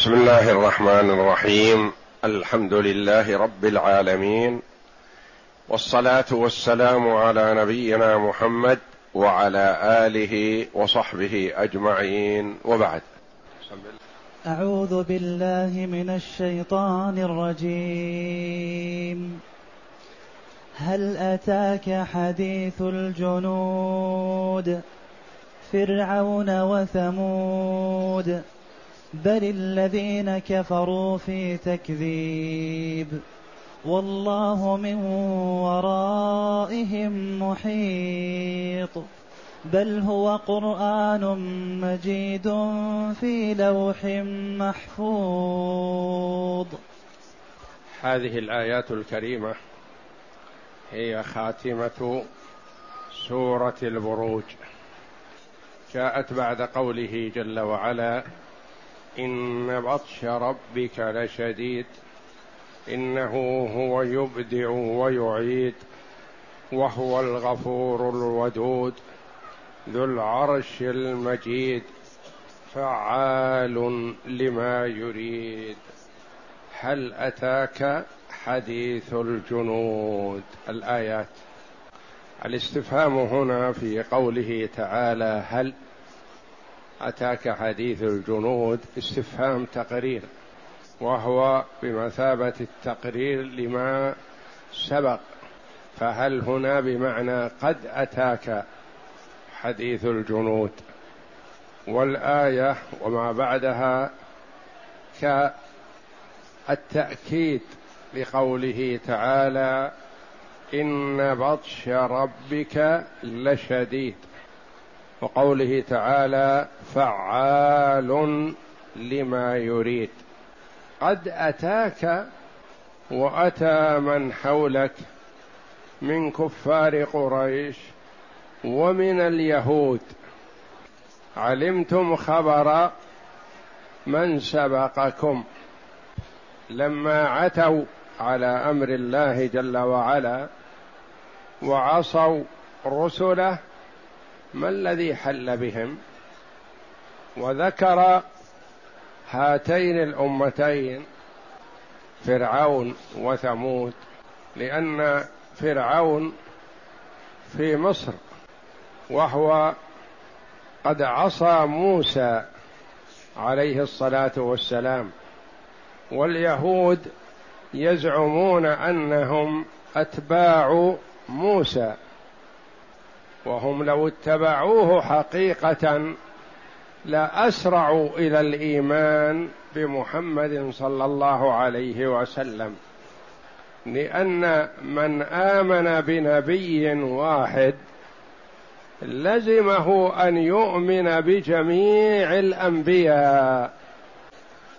بسم الله الرحمن الرحيم. الحمد لله رب العالمين. والصلاة والسلام على نبينا محمد وعلى آله وصحبه أجمعين. وبعد. أعوذ بالله من الشيطان الرجيم. هل أتاك حديث الجنود؟ فرعون وثمود. بل الذين كفروا في تكذيب والله من ورائهم محيط بل هو قران مجيد في لوح محفوظ. هذه الآيات الكريمة هي خاتمة سورة البروج. جاءت بعد قوله جل وعلا إن بطش ربك لشديد إنه هو يبدع ويعيد وهو الغفور الودود ذو العرش المجيد فعال لما يريد. هل أتاك حديث الجنود؟ الآيات. الاستفهام هنا في قوله تعالى هل أتاك حديث الجنود استفهام تقرير وهو بمثابة التقرير لما سبق. فهل هنا بمعنى قد أتاك حديث الجنود؟ والآية وما بعدها كالتأكيد لقوله تعالى إن بطش ربك لشديد. وقوله تعالى فعال لما يريد. قد أتاك وأتى من حولك من كفار قريش ومن اليهود. علمتم خبر من سبقكم لما عتوا على أمر الله جل وعلا وعصوا رسله ما الذي حل بهم؟ وذكر هاتين الأمتين فرعون وثمود لأن فرعون في مصر وهو قد عصى موسى عليه الصلاة والسلام واليهود يزعمون أنهم أتباع موسى. وهم لو اتبعوه حقيقة لاسرعوا إلى الإيمان بمحمد صلى الله عليه وسلم. لأن من آمن بنبي واحد لزمه أن يؤمن بجميع الأنبياء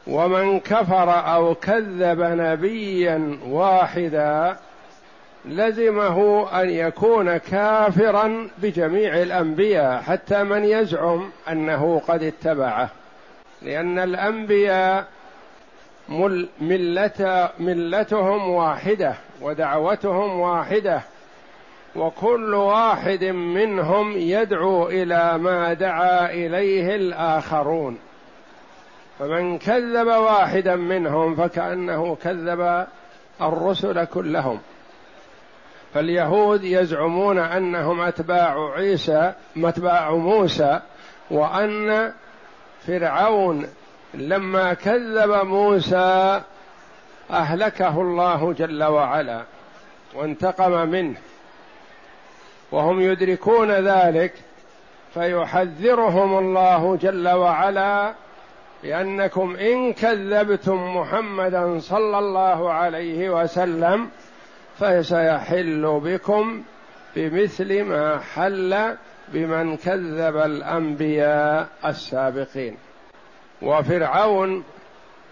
ومن كفر أو كذب نبيا واحدا لزمه أن يكون كافرا بجميع الأنبياء حتى من يزعم أنه قد اتبعه. لأن الأنبياء ملة ملتهم واحدة ودعوتهم واحدة وكل واحد منهم يدعو إلى ما دعا إليه الآخرون. فمن كذب واحدا منهم فكأنه كذب الرسل كلهم. فاليهود يزعمون أنهم أتباع عيسى أتباع موسى وأن فرعون لما كذب موسى أهلكه الله جل وعلا وانتقم منه. وهم يدركون ذلك فيحذرهم الله جل وعلا بأنكم إن كذبتم محمدا صلى الله عليه وسلم فسيحل بكم بمثل ما حل بمن كذب الأنبياء السابقين. وفرعون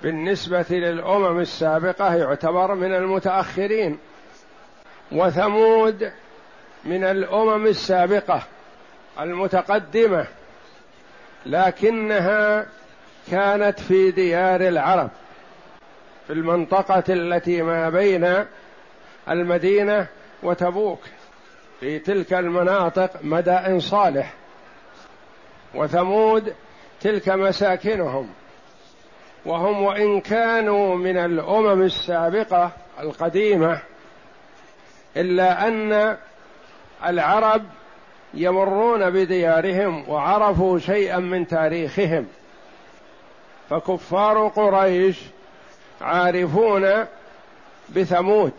بالنسبة للأمم السابقة يعتبر من المتأخرين. وثمود من الأمم السابقة المتقدمة لكنها كانت في ديار العرب في المنطقة التي ما بين المدينة وتبوك في تلك المناطق مدائن صالح وثمود تلك مساكنهم وهم وإن كانوا من الأمم السابقة القديمة إلا أن العرب يمرون بديارهم وعرفوا شيئا من تاريخهم. فكفار قريش عارفون بثمود.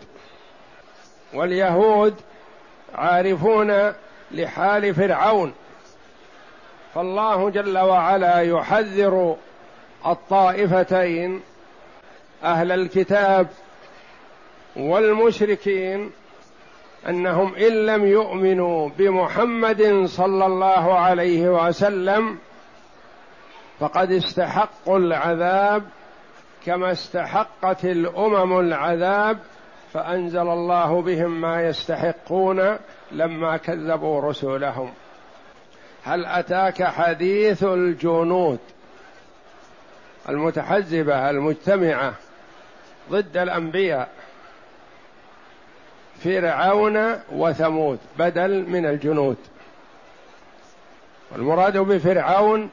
واليهود عارفون لحال فرعون. فالله جل وعلا يحذر الطائفتين أهل الكتاب والمشركين أنهم إن لم يؤمنوا بمحمد صلى الله عليه وسلم فقد استحقوا العذاب كما استحقت الأمم العذاب فأنزل الله بهم ما يستحقون لما كذبوا رسلهم هل أتاك حديث الجنود المتحزبة المجتمعة ضد الأنبياء فرعون وثمود بدل من الجنود؟ والمراد بفرعون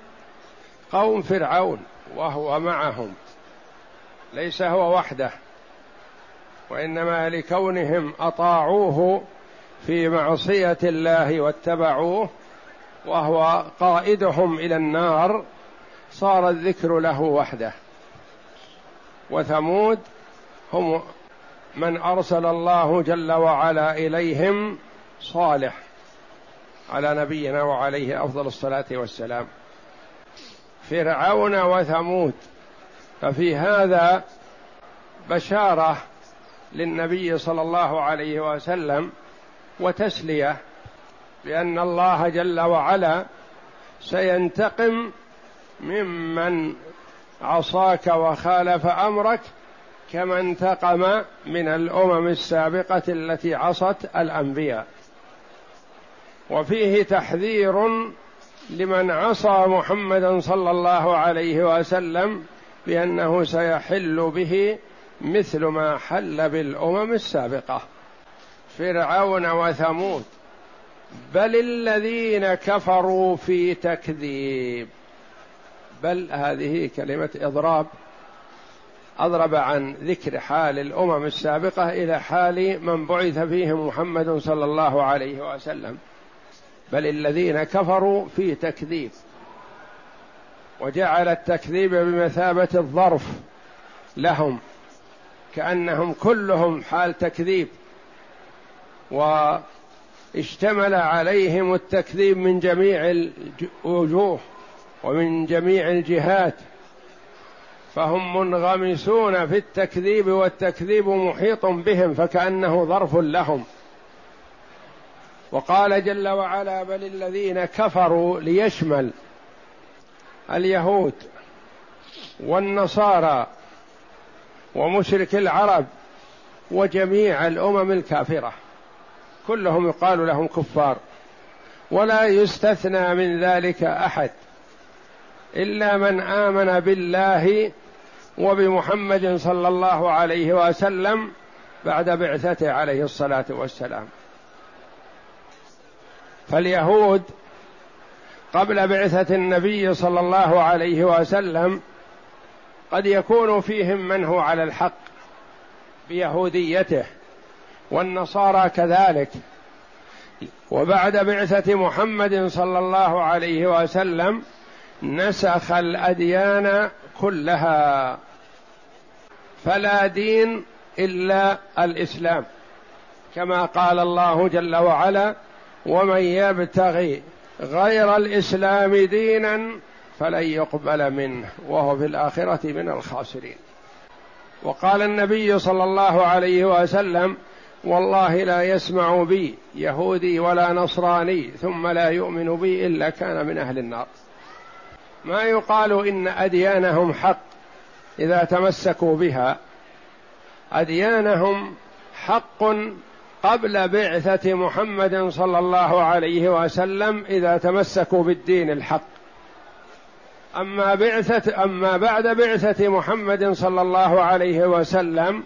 قوم فرعون وهو معهم ليس هو وحده. وإنما لكونهم أطاعوه في معصية الله واتبعوه وهو قائدهم إلى النار صار الذكر له وحده. وثمود هم من أرسل الله جل وعلا إليهم صالح على نبينا وعليه أفضل الصلاة والسلام. فرعون وثمود ففي هذا بشارة للنبي صلى الله عليه وسلم وتسلية بان الله جل وعلا سينتقم ممن عصاك وخالف أمرك كما انتقم من الأمم السابقة التي عصت الأنبياء. وفيه تحذير لمن عصى محمدا صلى الله عليه وسلم بأنه سيحل به مثل ما حل بالأمم السابقة فرعون وثمود. بل الذين كفروا في تكذيب. بل هذه كلمة إضراب. أضرب عن ذكر حال الأمم السابقة إلى حال من بعث فيهم محمد صلى الله عليه وسلم. بل الذين كفروا في تكذيب. وجعل التكذيب بمثابة الظرف لهم. كأنهم كلهم حال تكذيب. واشتمل عليهم التكذيب من جميع الوجوه ومن جميع الجهات. فهم منغمسون في التكذيب والتكذيب محيط بهم فكأنه ظرف لهم. وقال جل وعلا بل الذين كفروا ليشمل اليهود والنصارى ومشرك العرب وجميع الأمم الكافرة. كلهم يقال لهم كفار. ولا يستثنى من ذلك أحد. إلا من آمن بالله وبمحمد صلى الله عليه وسلم بعد بعثته عليه الصلاة والسلام. فاليهود قبل بعثة النبي صلى الله عليه وسلم قد يكون فيهم من هو على الحق بيهوديته والنصارى كذلك. وبعد بعثة محمد صلى الله عليه وسلم نسخ الأديان كلها. فلا دين إلا الإسلام كما قال الله جل وعلا ومن يبتغي غير الإسلام دينا فلن يقبل منه وهو في الآخرة من الخاسرين. وقال النبي صلى الله عليه وسلم والله لا يسمع بي يهودي ولا نصراني ثم لا يؤمن بي إلا كان من أهل النار. ما يقال إن أديانهم حق إذا تمسكوا بها. أديانهم حق قبل بعثة محمد صلى الله عليه وسلم إذا تمسكوا بالدين الحق. أما بعثه أما بعد بعثة محمد صلى الله عليه وسلم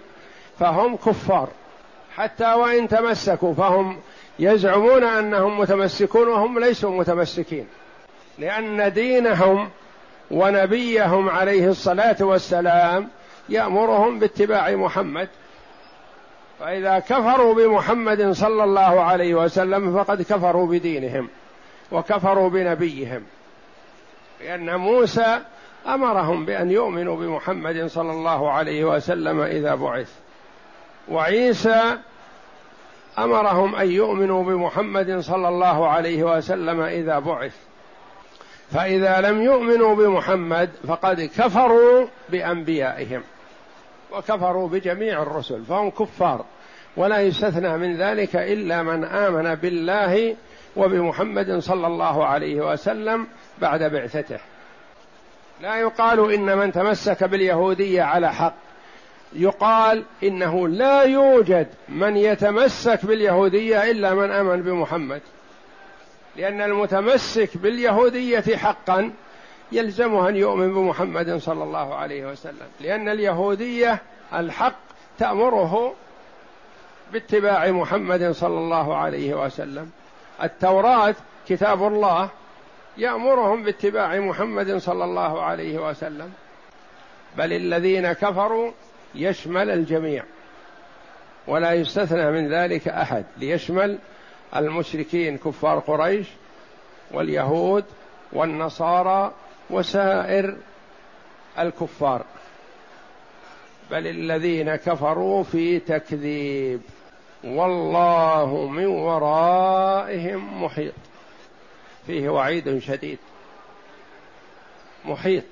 فهم كفار. حتى وإن تمسكوا فهم يزعمون أنهم متمسكون وهم ليسوا متمسكين. لأن دينهم ونبيهم عليه الصلاة والسلام يأمرهم باتباع محمد. فإذا كفروا بمحمد صلى الله عليه وسلم فقد كفروا بدينهم وكفروا بنبيهم. لأن موسى أمرهم بأن يؤمنوا بمحمد صلى الله عليه وسلم إذا بعث. وعيسى أمرهم أن يؤمنوا بمحمد صلى الله عليه وسلم إذا بعث. فإذا لم يؤمنوا بمحمد فقد كفروا بأنبيائهم. وكفروا بجميع الرسل فهم كفار. ولا يستثنى من ذلك إلا من آمن بالله وبمحمد صلى الله عليه وسلم بعد بعثته. لا يقال إن من تمسك باليهودية على حق. يقال إنه لا يوجد من يتمسك باليهودية إلا من آمن بمحمد. لأن المتمسك باليهودية حقا يلزمه أن يؤمن بمحمد صلى الله عليه وسلم. لأن اليهودية الحق تأمره باتباع محمد صلى الله عليه وسلم. التوراة كتاب الله يأمرهم باتباع محمد صلى الله عليه وسلم. بل الذين كفروا يشمل الجميع. ولا يستثنى من ذلك أحد. ليشمل المشركين كفار قريش واليهود والنصارى وسائر الكفار. بل الذين كفروا في تكذيب. والله من ورائهم محيط. فيه وعيد شديد. محيط.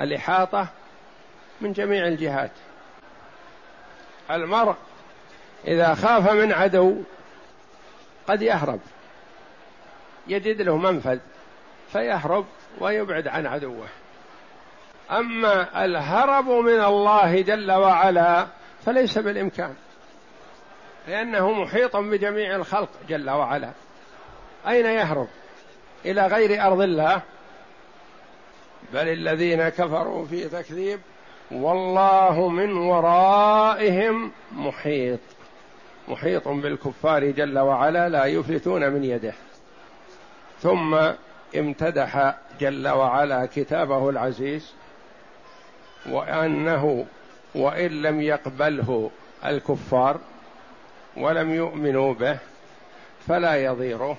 الإحاطة من جميع الجهات. المرء إذا خاف من عدو قد يهرب. يجد له منفذ فيهرب ويبعد عن عدوه. أما الهرب من الله جل وعلا فليس بالإمكان. لأنه محيط بجميع الخلق جل وعلا. أين يهرب؟ إلى غير أرض الله؟ بل الذين كفروا في تكذيب والله من ورائهم محيط. محيط بالكفار جل وعلا لا يفلتون من يده. ثم امتدح جل وعلا كتابه العزيز وأنه وإن لم يقبله الكفار ولم يؤمنوا به فلا يضيره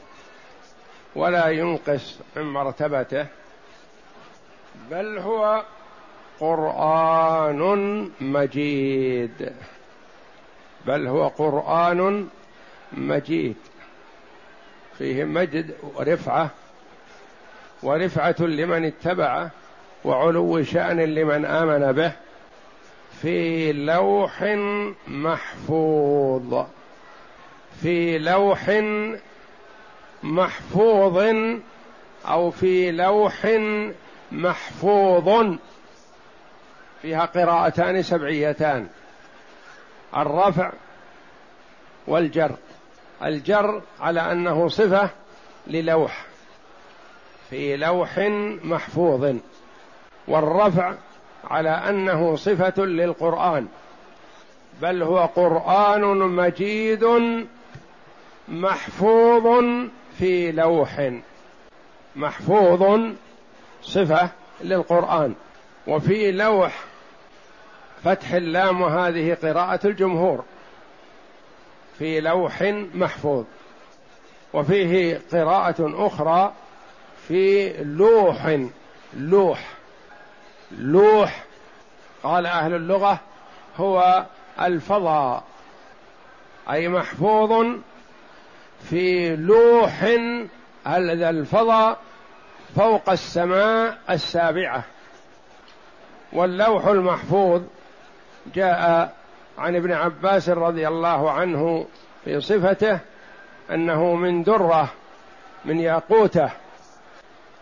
ولا ينقص من مرتبته بل هو قرآن مجيد. بل هو قرآن مجيد. فيه مجد ورفعة ورفعة لمن اتبعه وعلو شأن لمن آمن به في لوح محفوظ. في لوح محفوظ أو في لوح محفوظ. فيها قراءتان سبعيتان. الرفع والجر. الجر على أنه صفة للوح. في لوح محفوظ. والرفع على أنه صفة للقرآن. بل هو قرآن مجيد محفوظ في لوح. محفوظ صفة للقرآن. وفي لوح فتح اللام وهذه قراءة الجمهور. في لوح محفوظ. وفيه قراءة أخرى في لوح. لوح. لوح. قال أهل اللغة هو الفضاء. أي محفوظ في لوح هذا الفضاء فوق السماء السابعة. واللوح المحفوظ جاء عن ابن عباس رضي الله عنه في صفته أنه من درة من ياقوته.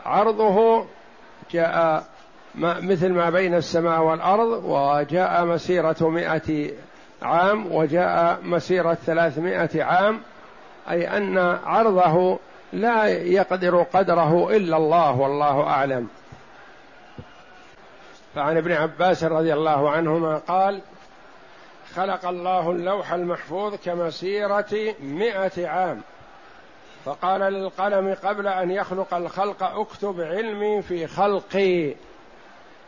عرضه جاء ما مثل ما بين السماء والأرض وجاء مسيرة مائة عام وجاء مسيرة ثلاثمائة عام. أي أن عرضه لا يقدر قدره إلا الله والله أعلم. فعن ابن عباس رضي الله عنهما قال خلق الله اللوح المحفوظ كمسيرة مائة عام. فقال للقلم قبل أن يخلق الخلق اكتب علمي في خلقي.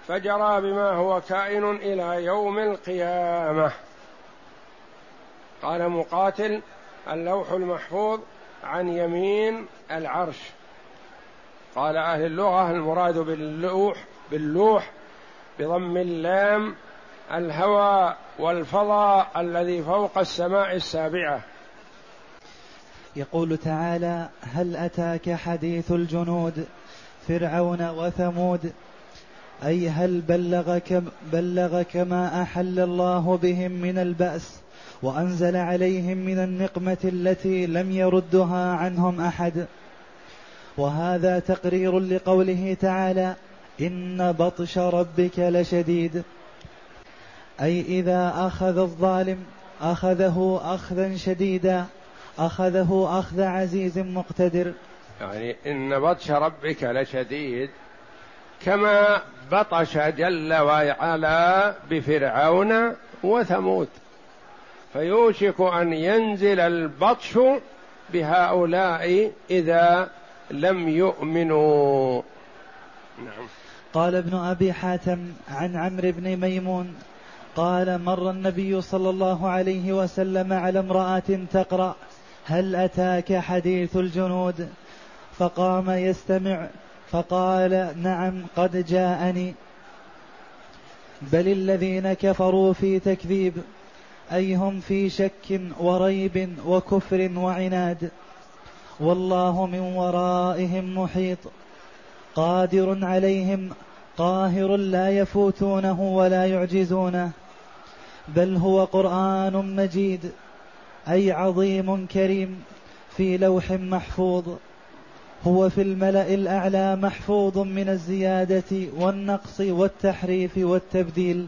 فجرى بما هو كائن إلى يوم القيامة. قال مقاتل اللوح المحفوظ عن يمين العرش. قال أهل اللغة المراد باللوح باللوح بضم اللام الهوى والفضاء الذي فوق السماء السابعة. يقول تعالى هل أتاك حديث الجنود فرعون وثمود؟ أي هل بلغك بلغك ما أحل الله بهم من البأس؟ وأنزل عليهم من النقمة التي لم يردها عنهم أحد. وهذا تقرير لقوله تعالى إن بطش ربك لشديد. أي إذا أخذ الظالم أخذه أخذا شديدا أخذه أخذ عزيز مقتدر. يعني إن بطش ربك لشديد كما بطش جل وعلا بفرعون وثمود. فيوشك أن ينزل البطش بهؤلاء إذا لم يؤمنوا. نعم. قال ابن أبي حاتم عن عمرو بن ميمون قال مر النبي صلى الله عليه وسلم على امرأة تقرأ هل أتاك حديث الجنود؟ فقام يستمع فقال نعم قد جاءني. بل الذين كفروا في تكذيب. اي هم في شك وريب وكفر وعناد والله من ورائهم محيط قادر عليهم قاهر لا يفوتونه ولا يعجزونه بل هو قرآن مجيد أي عظيم كريم في لوح محفوظ هو في الملأ الأعلى محفوظ من الزيادة والنقص والتحريف والتبديل